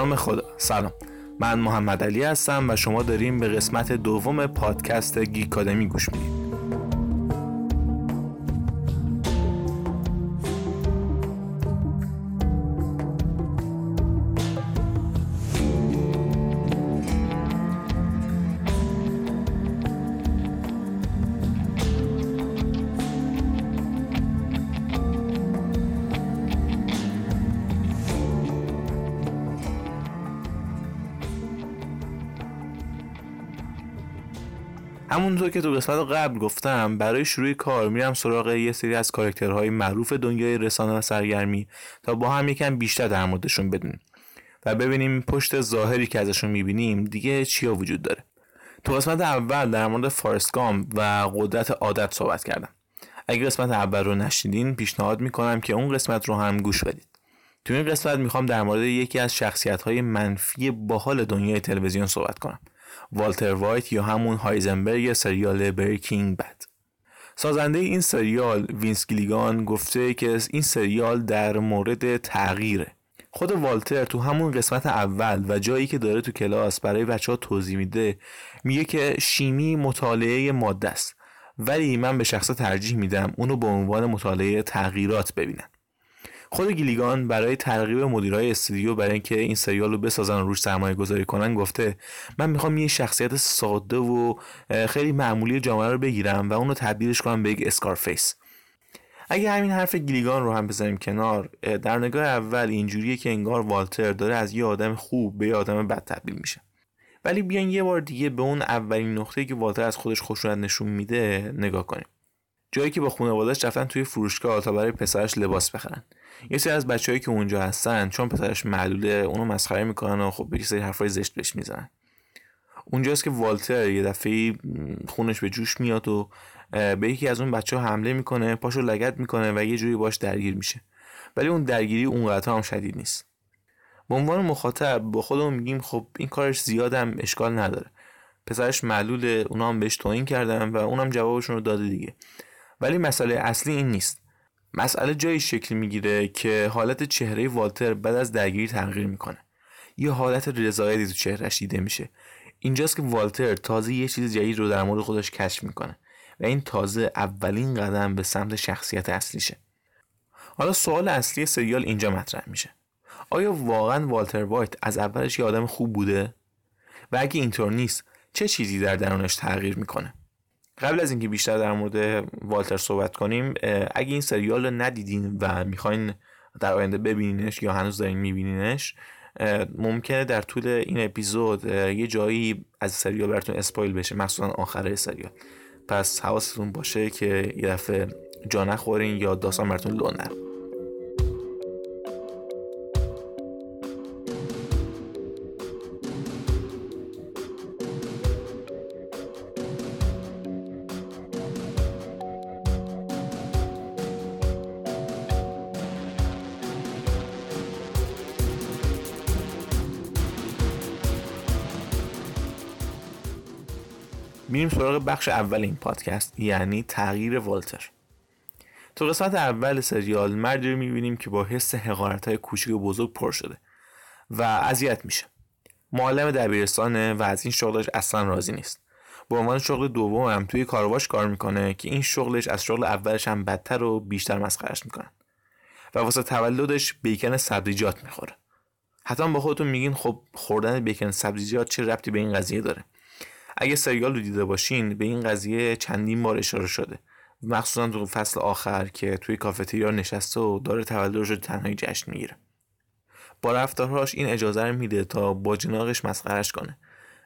نام خدا. سلام. من محمد علی هستم و شما داریم به قسمت دوم پادکست گیکادمی گوش می‌دید. همونطور که تو قسمت قبل گفتم برای شروع کار میرم سراغ یه سری از کارکترهای معروف دنیای رسانه و سرگرمی تا با هم یکم بیشتر در موردشون بدونیم و ببینیم پشت ظاهری که ازشون می‌بینیم دیگه چیا وجود داره. تو قسمت اول در مورد فارست گام و قدرت عادت صحبت کردم. اگه قسمت اول رو نشیدین پیشنهاد می‌کنم که اون قسمت رو هم گوش بدید. تو این قسمت می‌خوام در مورد یکی از شخصیت های منفی باحال دنیای تلویزیون صحبت کنم. والتر وایت یا همون هایزنبرگ سریال بریکینگ بد. سازنده این سریال وینس گیلیگان گفته که این سریال در مورد تغییره. خود والتر تو همون قسمت اول و جایی که داره تو کلاس برای بچه ها توضیح میده میگه که شیمی مطالعه ماده است ولی من به شخصه ترجیح میدم اونو به عنوان مطالعه تغییرات ببینم. خود گیلیگان برای ترغیب مدیرای استودیو برای اینکه این سریال رو بسازن و روش سرمایه گذاری کنن گفته من می‌خوام یه شخصیت ساده و خیلی معمولی جامعه رو بگیرم و اونو تبدیلش کنم به یک اسکارفیس. اگه همین حرف گیلیگان رو هم بذاریم کنار در نگاه اول اینجوریه که انگار والتر داره از یه آدم خوب به یه آدم بد تبدیل میشه. ولی بیاین یه بار دیگه به اون اولین نقطه‌ای که والتر از خودش خشونت نشون میده نگاه کنیم. جایی که با خانواده‌اش رفتن توی فروشگاه تا برای پسرش لباس بخرن. یه سری از بچههایی که اونجا هستن چون پسرش معلوله اونو مسخره می‌کنن و خب یه سری حرفای زشت بهش می‌زنن. اونجاست که والتر یه دفعه خونش به جوش میاد و به یکی از اون بچه ها حمله می‌کنه پاشو لگت می‌کنه و یه جوری باش درگیر میشه. ولی اون درگیری اونقدر هم شدید نیست. به عنوان مخاطب با خودمون میگیم خب این کارش زیادم اشکال نداره. پسرش معلوله اونا هم بهش توهین کردن و اونم جوابشون رو داده دیگه. ولی مسئله اصلی این نیست. مسئله جایی شکل می‌گیره که حالت چهره والتر بعد از درگیری تغییر می‌کنه. یه حالت رضایتی تو چهرهش دیده میشه. اینجاست که والتر تازه یه چیز جدید رو در مورد خودش کشف می‌کنه و این تازه اولین قدم به سمت شخصیت اصلیشه. حالا سوال اصلی سریال اینجا مطرح میشه. آیا واقعا والتر وایت از اولش یه آدم خوب بوده؟ و اگه اینطور نیست چه چیزی در درونش تغییر می‌کنه؟ قبل از اینکه بیشتر در مورد والتر صحبت کنیم اگه این سریال رو ندیدین و می‌خواین در آینده ببینینش یا هنوز دارین میبینینش ممکنه در طول این اپیزود یه جایی از سریال براتون اسپایل بشه مخصوصا آخره سریال. پس حواستون باشه که یه دفعه جا نخورین یا داستان براتون لو میریم سراغ بخش اول این پادکست یعنی تغییر والتر. تو قسمت اول سریال مردی رو می‌بینیم که با حس حقارت های کوچیک و بزرگ پر شده و اذیت میشه. معلم دبیرستانه و از این شغلش اصلا راضی نیست. به عنوان شغل دوم هم توی کارواش کار می‌کنه که این شغلش از شغل اولش هم بدتر و بیشتر مسخرش می‌کنن و واسه تولدش بیکن سبزیجات می‌خوره. حتما با خودتون میگین خب خوردن بیکن سبزیجات چه ربطی به این قضیه داره؟ اگه سریال رو دیده باشین به این قضیه چندین بار اشاره شده. مخصوصا تو فصل آخر که توی کافتریا نشسته و داره تولدش رو تنهایی جشن می‌گیره. با رفتارهاش این اجازه رو میده تا با جناقش مسخرش کنه.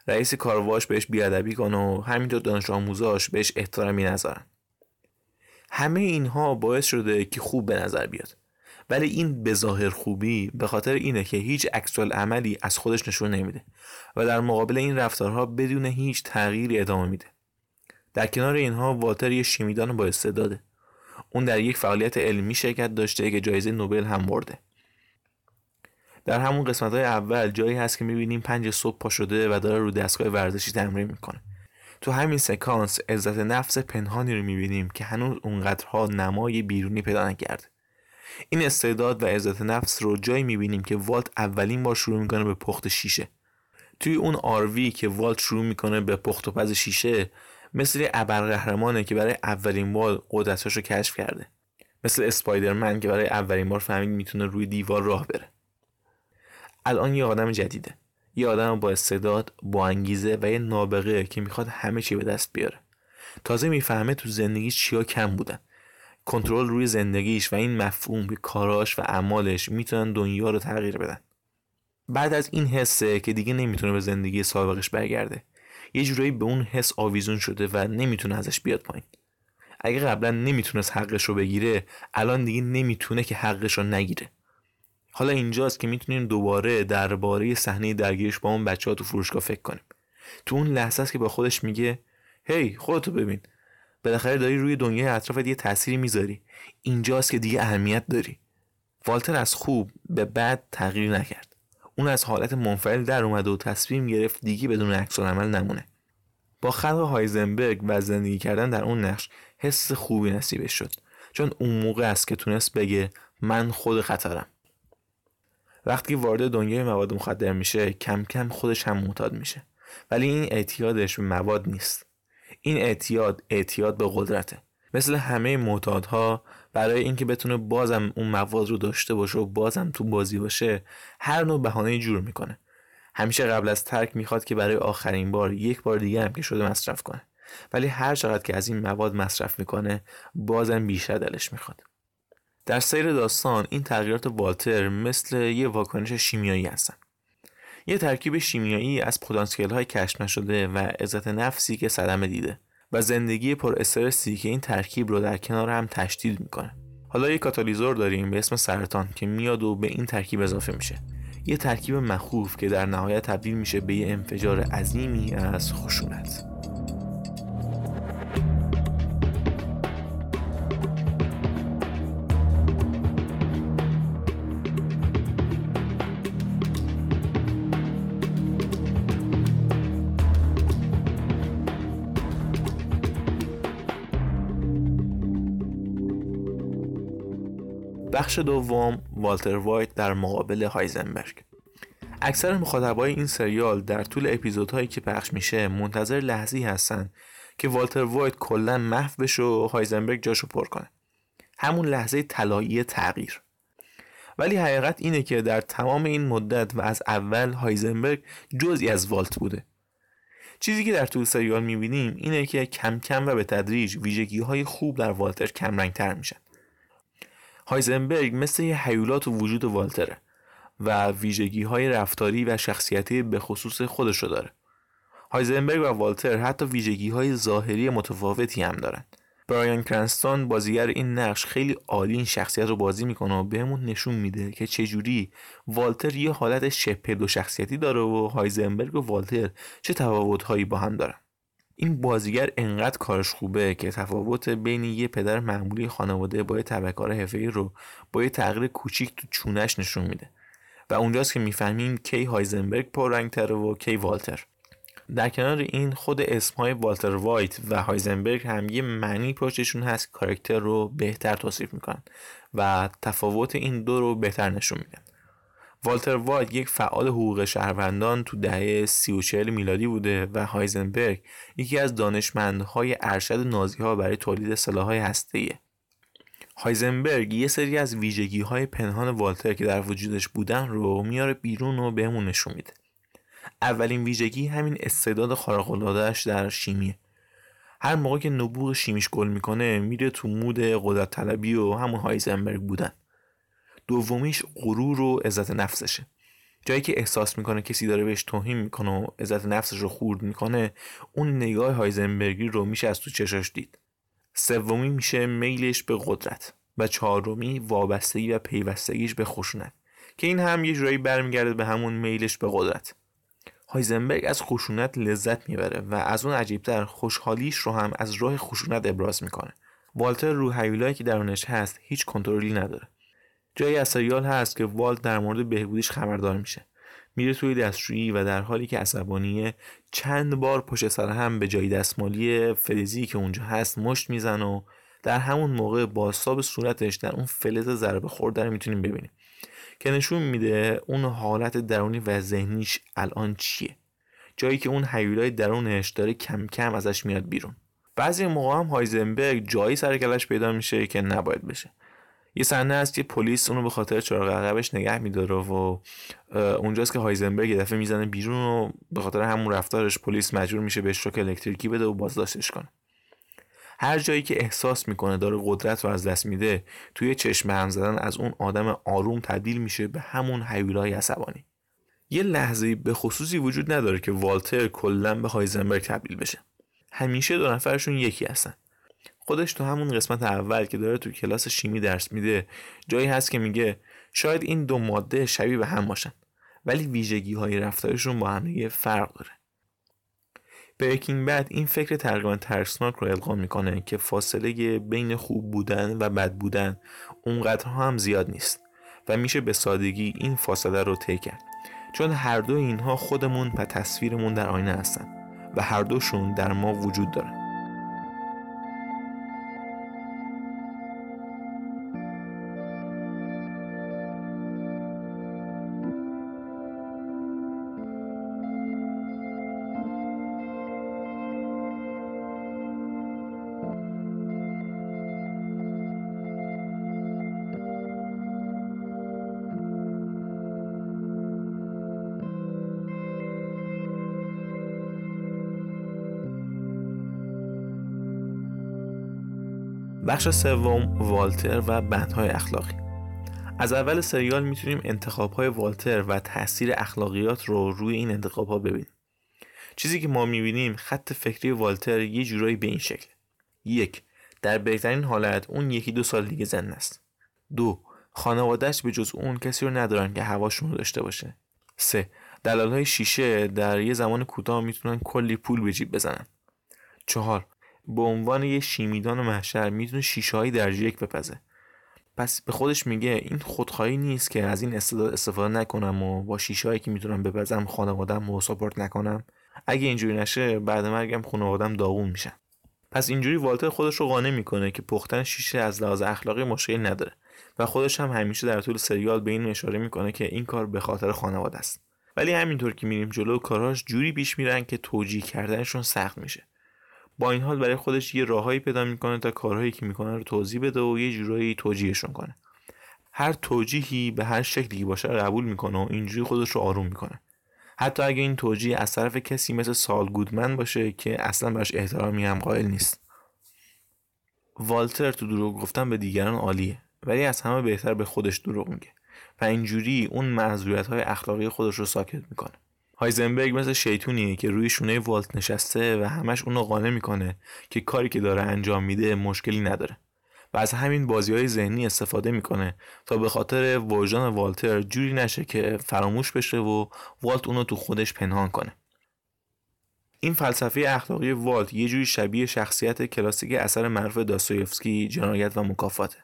رئیس کارواش بهش بیادبی کنه و همینطور دانش آموزاش بهش احترامی نذارن. همه اینها باعث شده که خوب به نظر بیاد. ولی این به ظاهر خوبی به خاطر اینه که هیچ عکس عملی از خودش نشون نمیده و در مقابل این رفتارها بدون هیچ تغییری ادامه میده. در کنار اینها والتر یه شیمیدان با استعداده. اون در یک فعالیت علمی شرکت داشته که جایزه نوبل هم برده. در همون قسمت های اول جایی هست که می‌بینیم پنج صبح پا شده و داره رو دستگاه ورزشی تمرین می‌کنه. تو همین سکانس عزت نفس پنهانی رو می‌بینیم که هنوز اونقدرها نمای بیرونی پیدا نکرده. این استعداد و عزت نفس رو جایی می‌بینیم که والت اولین بار شروع می‌کنه به پخت شیشه. توی اون آروی که والت شروع می‌کنه به پخت و پز شیشه مثل ابرقهرمانه که برای اولین بار قدرتاش رو کشف کرده. مثل اسپایدرمن که برای اولین بار فهمید می‌تونه روی دیوار راه بره. الان یه آدم جدیده. یه آدم با استعداد با انگیزه و یه نابغه که می‌خواد همه چی به دست بیاره. تازه می‌فهمه تو زندگیش چیا کم بودن. کنترل روی زندگیش و این مفهوم که کاراش و اعمالش می‌تونن دنیا رو تغییر بدن. بعد از این حسه که دیگه نمی‌تونه به زندگی سابقش برگرده. یه جورایی به اون حس آویزون شده و نمی‌تونه ازش بیاد پایین. اگه قبلا نمی‌تونست حقش رو بگیره الان دیگه نمی‌تونه که حقش رو نگیره. حالا اینجاست که می‌تونیم دوباره درباره صحنه درگیرش با اون بچه ها تو فروشگاه فکر کنیم. تو اون لحظه است که با خودش میگه هی خودتو ببین. بالاخره داری روی دنیای اطرافت یه تأثیری می‌ذاری. اینجاست که دیگه اهمیت داری. والتر از خوب به بد تغییر نکرد. اون از حالت منفعل در اومد و تصمیم گرفت دیگه بدون عکس عمل نمونه. با خلق هایزنبرگ و زندگی کردن در اون نقش حس خوبی نصیبش شد. چون اون موقع است که تونست بگه من خود خطرم. وقتی وارد دنیای مواد مخدر میشه کم کم خودش هم معتاد میشه. ولی این اعتیادش به مواد نیست. این اعتیاد اعتیاد به قدرته. مثل همه معتادها برای اینکه بتونه بازم اون مواد رو داشته باشه و بازم تو بازی باشه هر نوع بهانه جور می‌کنه. همیشه قبل از ترک می‌خواد که برای آخرین بار یک بار دیگه هم که شده مصرف کنه. ولی هر چقدر که از این مواد مصرف می‌کنه بازم بیشتر دلش می‌خواد. در سیر داستان این تغییرات والتر مثل یه واکنش شیمیایی هستن. یه ترکیب شیمیایی از پتانسیل های کشف نشده و عزت نفسی که صدمه دیده و زندگی پر استرسی که این ترکیب رو در کنار هم تشدید می‌کنه. حالا یه کاتالیزور داریم به اسم سرطان که میاد و به این ترکیب اضافه میشه. یه ترکیب مخوف که در نهایت تبدیل میشه به یه انفجار عظیمی از خشونت. بخش دوم والتر وایت در مقابل هایزنبرگ. اکثر مخاطبای این سریال در طول اپیزودهایی که پخش میشه منتظر لحظه‌ای هستن که والتر وایت کلا محو بشه و هایزنبرگ جاشو پر کنه. همون لحظه طلایی تغییر. ولی حقیقت اینه که در تمام این مدت و از اول هایزنبرگ جزئی از والت بوده. چیزی که در طول سریال می‌بینیم اینه که کم کم و به تدریج ویژگی های خوب در والتر کمرنگ تر میشن. هایزنبرگ مثل یه حیولات و وجود والتره و ویژگی های رفتاری و شخصیتی به خصوص خودش رو داره. هایزنبرگ و والتر حتی ویژگی های ظاهری متفاوتی هم دارن. برایان کرنستون بازیگر این نقش خیلی عالی این شخصیت رو بازی می‌کنه و بهمون نشون میده که چجوری والتر یه حالت شبه دو شخصیتی داره و هایزنبرگ و والتر چه تفاوتهایی با هم دارن. این بازیگر انقدر کارش خوبه که تفاوت بین یه پدر معمولی خانواده با یه تبهکار حرفه‌ای رو با یه تغییر کوچیک تو چونش نشون میده. و اونجاست که می‌فهمیم کی هایزنبرگ پررنگتره و کی والتر. در کنار این خود اسمهای والتر وایت و هایزنبرگ هم یه معنی پشتشون هست کارکتر رو بهتر توصیف می‌کنن و تفاوت این دو رو بهتر نشون میدن. والتر وایت یک فعال حقوق شهروندان تو دهه سی و چهل میلادی بوده و هایزنبرگ یکی از دانشمندهای ارشد نازی ها برای تولید سلاحهای هسته‌ایه. هایزنبرگ یه سری از ویژگی های پنهان والتر که در وجودش بودن رو میاره بیرون و بهمون نشون میده. اولین ویژگی همین استعداد خارق‌العاده‌اش در شیمیه. هر موقع که نبوغ شیمیش گل می‌کنه میره تو مود قدرت طلبی و همون هایزنبرگ بودن. دومیش غرور و عزت نفسشه. جایی که احساس می‌کنه کسی داره بهش توهین می‌کنه و عزت نفسش رو خورد می‌کنه اون نگاه هایزنبرگی رو میشه از تو چشاش دید. سومی میشه میلش به قدرت و چهارمی وابستگی و پیوستگیش به خشونت که این هم یه جورایی برمیگرده به همون میلش به قدرت. هایزنبرگ از خشونت لذت می‌بره و از اون عجیبتر خوشحالیش رو هم از راه خشونت ابراز می‌کنه. والتر رو هیولایی که درونش هست هیچ کنترلی نداره. جایی از سریال هست که والت در مورد بهبودیش خبردار میشه. میره توی دستشویی و در حالی که عصبانیه چند بار پشت سر هم به جای دستمالی فلزی که اونجا هست مشت میزن و در همون موقع بازتاب صورتش در اون فلز ضربه خورده رو می‌تونیم ببینیم. که نشون میده اون حالت درونی و ذهنیش الان چیه. جایی که اون حیولای درونش داره کم کم ازش میاد بیرون. بعضی موقع هم هایزنبرگ جایی سر پیدا میشه که نباید بشه. یه صحنه هست که پلیس اونو به خاطر چراغ عقبش نگه میداره و اونجاست که هایزنبرگ یه دفعه می‌زنه بیرون و به خاطر همون رفتارش پلیس مجبور میشه به شوک الکتریکی بده و بازداشتش کنه. هر جایی که احساس می‌کنه داره قدرت رو از دست میده توی چشم هم زدن از اون آدم آروم تبدیل میشه به همون حیولای عصبانی. یه لحظه به خصوصی وجود نداره که والتر کلا به هایزنبرگ تبدیل بشه. همیشه دو نفرشون یکی هستن. خودش تو همون قسمت اول که داره تو کلاس شیمی درس میده جایی هست که میگه شاید این دو ماده شبیه به هم باشن ولی ویژگی های رفتارشون با هم فرق داره. بریکینگ بد این فکر تقریبا ترسناک رو القا می‌کنه که فاصله بین خوب بودن و بد بودن اونقدر هم زیاد نیست و میشه به سادگی این فاصله رو طی کرد. چون هر دو اینها خودمون و تصویرمون در آینه هستن و هر دوشون در ما وجود دارن. بخش سوم والتر و بندهای اخلاقی. از اول سریال می‌تونیم انتخابهای والتر و تاثیر اخلاقیات رو روی این انتخابها ببینیم. چیزی که ما می‌بینیم خط فکری والتر یه جورایی به این شکل. یک در بهترین حالت اون یکی دو سال دیگه زن است. دو خانوادهش به جز اون کسی رو ندارن که هواشون رو داشته باشه. سه دلال های شیشه در یه زمان کوتاه می‌تونن کلی پول به جیب بزنن. چهار به عنوان یه شیمیدان محشر می‌تونه شیشه های درجه یک بپزه. پس به خودش میگه این خودخواهی نیست که از این استعداد استفاده نکنم و با شیشه هایی که می‌تونم بپزم خانوادم و ساپورت نکنم. اگه اینجوری نشه بعد مرگم خانوادم داغون میشن. پس اینجوری والتر خودش رو قانع می‌کنه که پختن شیشه از لحاظ اخلاقی مشکلی نداره و خودش هم همیشه در طول سریال به این اشاره می‌کنه که این کار به خاطر خانواده است. ولی همینطور که میریم جلو کاراش جوری پیش میرن که توجیه کردنشون سخت میشه. با این حال برای خودش یه راههایی پیدا می‌کنه تا کارهایی که می‌کنه رو توضیح بده و یه جورایی توجیهشون کنه. هر توجیهی به هر شکلی باشه قبول می‌کنه و اینجوری خودش رو آروم می‌کنه. حتی اگه این توجیه از طرف کسی مثل سال گودمن باشه که اصلا براش احترامی هم قائل نیست. والتر تو دروغ گفتن به دیگران عالیه ولی از همه بهتر به خودش دروغ میگه و اینجوری اون معذوریت های اخلاقی خودش رو ساکت می‌کنه. هایزنبرگ مثل شیطونیه که روی شونه والت نشسته و همش اونو قانع می‌کنه که کاری که داره انجام میده مشکلی نداره. و از همین بازی های ذهنی استفاده می‌کنه تا به خاطر وجدان والتر جوری نشه که فراموش بشه و والت اونو تو خودش پنهان کنه. این فلسفه اخلاقی والت یه جوری شبیه شخصیت کلاسیک اثر معروف داستویفسکی جنایت و مکافاته.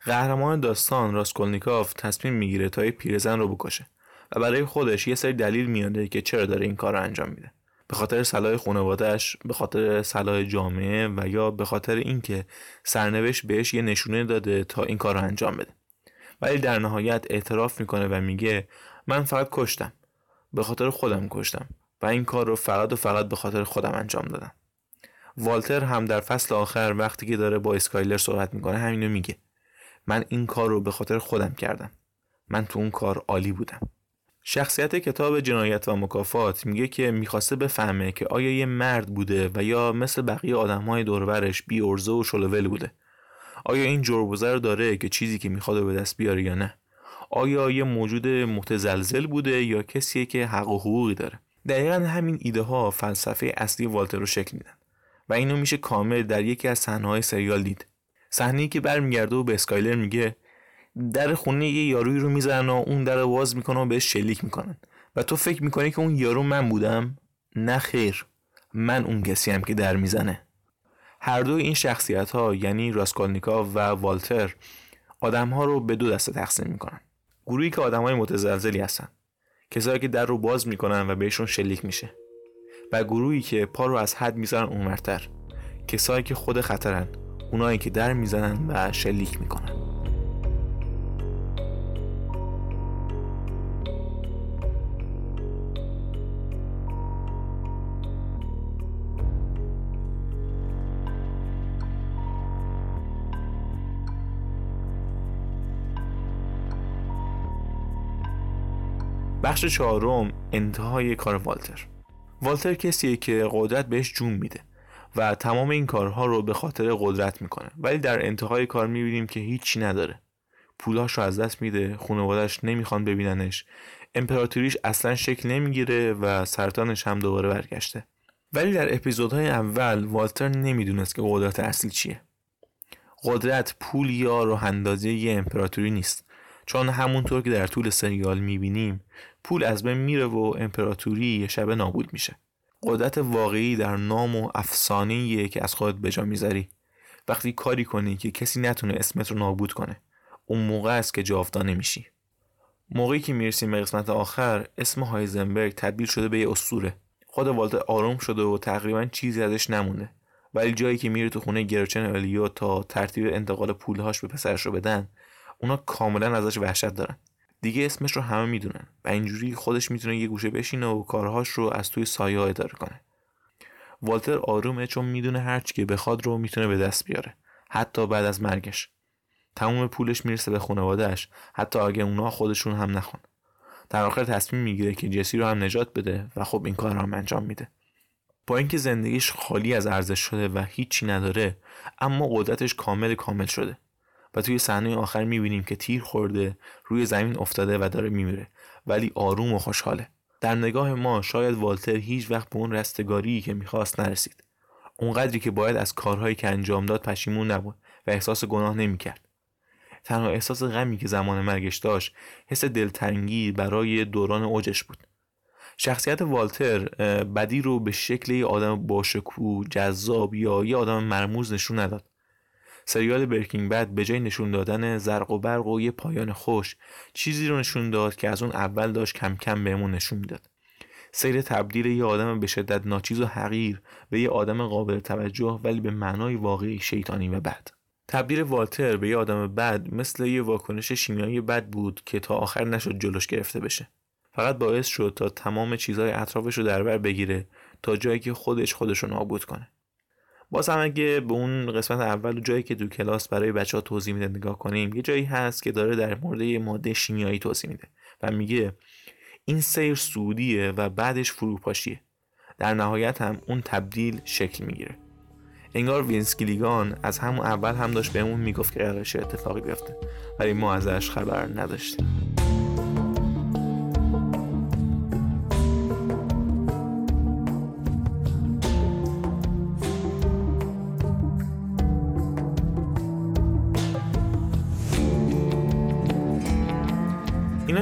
قهرمان داستان راسکولنیکاف تصمیم می‌گیره تا یه پیرزن رو بکشه. و برای خودش یه سری دلیل میاده که چرا داره این کار رو انجام میده. به خاطر صلاح خانوادهش به خاطر صلاح جامعه و یا به خاطر اینکه سرنوشت بهش یه نشونه داده تا این کار رو انجام بده. ولی در نهایت اعتراف می‌کنه و میگه من فقط کشتم. به خاطر خودم کشتم و این کار رو فقط و فقط به خاطر خودم انجام دادم. والتر هم در فصل آخر وقتی که داره با اسکایلر صحبت می‌کنه همینو میگه. من این کار رو به خاطر خودم کردم. من تو اون کار عالی بودم. شخصیت کتاب جنایت و مکافات میگه که می‌خواسته بفهمه که آیا یه مرد بوده و یا مثل بقیه آدم های دورورش بی ارزه و شلوول بوده. آیا این جربوزه رو داره که چیزی که می‌خواد به دست بیاره یا نه؟ آیا یه موجود متزلزل بوده یا کسیه که حق و حقوقی داره؟ دقیقا همین ایده ها فلسفه اصلی والتر رو شکل میدن و اینو میشه کامل در یکی از صحنه سریال دید. صحنه که برمیگرده و به اسکایلر میگه در خونه یه یارویی رو می‌زنن و اون در واز می‌کنه و بهش شلیک می‌کنن. و تو فکر می‌کنی که اون یارو من بودم؟ نه خیر. من اون کسی هم که در می‌زنه. هر دو این شخصیت ها یعنی راسکولنیکا و والتر آدم ها رو به دو دسته تقسیم می‌کنن. گروهی که آدم های متزلزلی هستن. کسایی که در رو باز می‌کنن و بهشون شلیک میشه. و گروهی که پا رو از حد می‌زنن اونورتر. کسایی که خود خطرن. اونایی که در می‌زنن و شلیک می‌کنن. بخش چهارم انتهای کار والتر. والتر کسیه که قدرت بهش جون میده و تمام این کارها رو به خاطر قدرت می‌کنه. ولی در انتهای کار می‌بینیم که هیچی نداره. پولاش رو از دست میده خانوادش نمی‌خوان ببیننش. امپراتوریش اصلا شکل نمی‌گیره و سرطانش هم دوباره برگشته. ولی در اپیزودهای اول والتر نمی‌دونست که قدرت اصلی چیه. قدرت پول یا راه یه امپراتوری نیست. چون همونطور که در طول سریال می‌بینیم پول از بین میره و امپراتوری یه شبه نابود میشه. قدرت واقعی در نام و افسانه که از خودت به جا می‌ذاری. وقتی کاری کنی که کسی نتونه اسمت رو نابود کنه اون موقع است که جاودانه میشی. موقعی که می‌رسیم به قسمت آخر اسم هایزنبرگ تبدیل شده به یه اسطوره. خود والتر آروم شده و تقریبا چیزی ازش نمونده ولی جایی که میره تو خونه گرچن الیو تا ترتیب انتقال پولهاش به پسرش رو بدن اونا کاملا ازش وحشت دارن. دیگه اسمش رو همه می‌دونن و اینجوری خودش می‌تونه یه گوشه بشینه و کارهاش رو از توی سایه اداره کنه. والتر آرومه چون می‌دونه هرچی که بخواد رو می‌تونه به دست بیاره. حتی بعد از مرگش. تموم پولش می‌رسه به خانوادهش حتی اگه اونا خودشون هم نخون. در آخر تصمیم می‌گیره که جسی رو هم نجات بده و خب این کار رو هم انجام میده. با اینکه زندگیش خالی از ارزش شده و هیچی نداره اما قدرتش کامل کامل شده. و توی صحنه آخر می‌بینیم که تیر خورده روی زمین افتاده و داره میمیره. ولی آروم و خوشحاله. در نگاه ما شاید والتر هیچ وقت به اون رستگاری که می‌خواست نرسید. اونقدری که باید از کارهایی که انجام داد پشیمون نبود و احساس گناه نمی‌کرد. تنها احساس غمی که زمان مرگش داشت حس دلتنگی برای دوران اوجش بود. شخصیت والتر بدی رو به شکل یه آدم باشکوه جذاب یا یه آدم مرموز نشون نداد. سریال برکینگ بد به جای نشون دادن زرق و برق و یه پایان خوش چیزی رو نشون داد که از اون اول داشت کم کم بهمون نشون می‌داد. سیر تبدیل یه آدم به شدت ناچیز و حقیر به یه آدم قابل توجه ولی به معنای واقعی شیطانی و بد. تبدیل والتر به یه آدم بد مثل یه واکنش شیمیایی بد بود که تا آخر نشد جلوش گرفته بشه. فقط باعث شد تا تمام چیزهای اطرافش رو در بر بگیره تا جایی که خودش خودش رو نابود کنه. باز هم اگه به اون قسمت اول جایی که تو کلاس برای بچه ها توضیح میده نگاه کنیم یه جایی هست که داره در مورد یه ماده شیمیایی توضیح میده و میگه این سیر سودیه و بعدش فروپاشیه. در نهایت هم اون تبدیل شکل می‌گیره. انگار وینسکیلیگان از همون اول هم داشت بهمون می‌گفت که قرارش اتفاقی بیفته. ولی ما ازش خبر نداشتیم.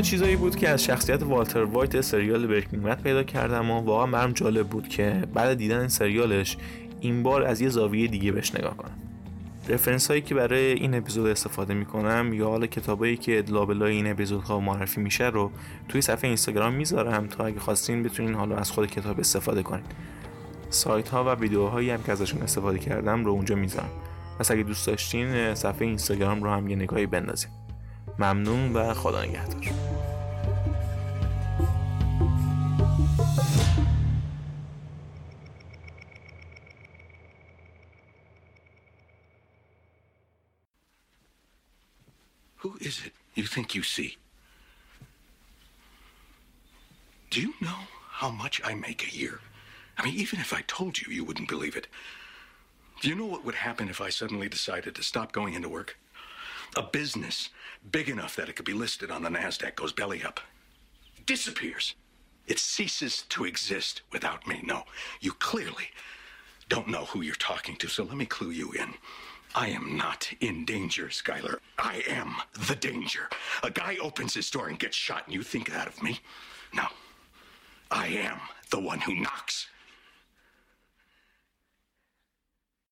چیزایی بود که از شخصیت والتر وایت سریال برکینگ بد پیدا کردم و واقعا برام جالب بود که بعد دیدن سریالش این بار از یه زاویه دیگه بهش نگاه کنم. رفرنس هایی که برای این اپیزود استفاده می‌کنم یا حالا کتابایی که لابلای این اپیزودها معرفی میشه رو توی صفحه اینستاگرام می‌ذارم تا اگه خواستین بتونین حالا از خود کتاب استفاده کنین. سایت ها و ویدیوهایی هم که ازشون استفاده کردم رو اونجا می‌ذارم. پس اگه دوست داشتین صفحه اینستاگرام رو هم یه نگاهی بندازین. ممنون و خدا نگهدار. Do you know how much I make a year? I mean, even if I told you, you wouldn't believe it. Do you know what would happen if I suddenly decided to stop going into work? A business big enough that it could be listed on the NASDAQ goes belly up. Disappears. It ceases to exist without me. No, you clearly don't know who you're talking to, so let me clue you in. I am not in danger, Skylar. I am the danger. A guy opens his door and gets shot, and you think that of me? No. I am the one who knocks.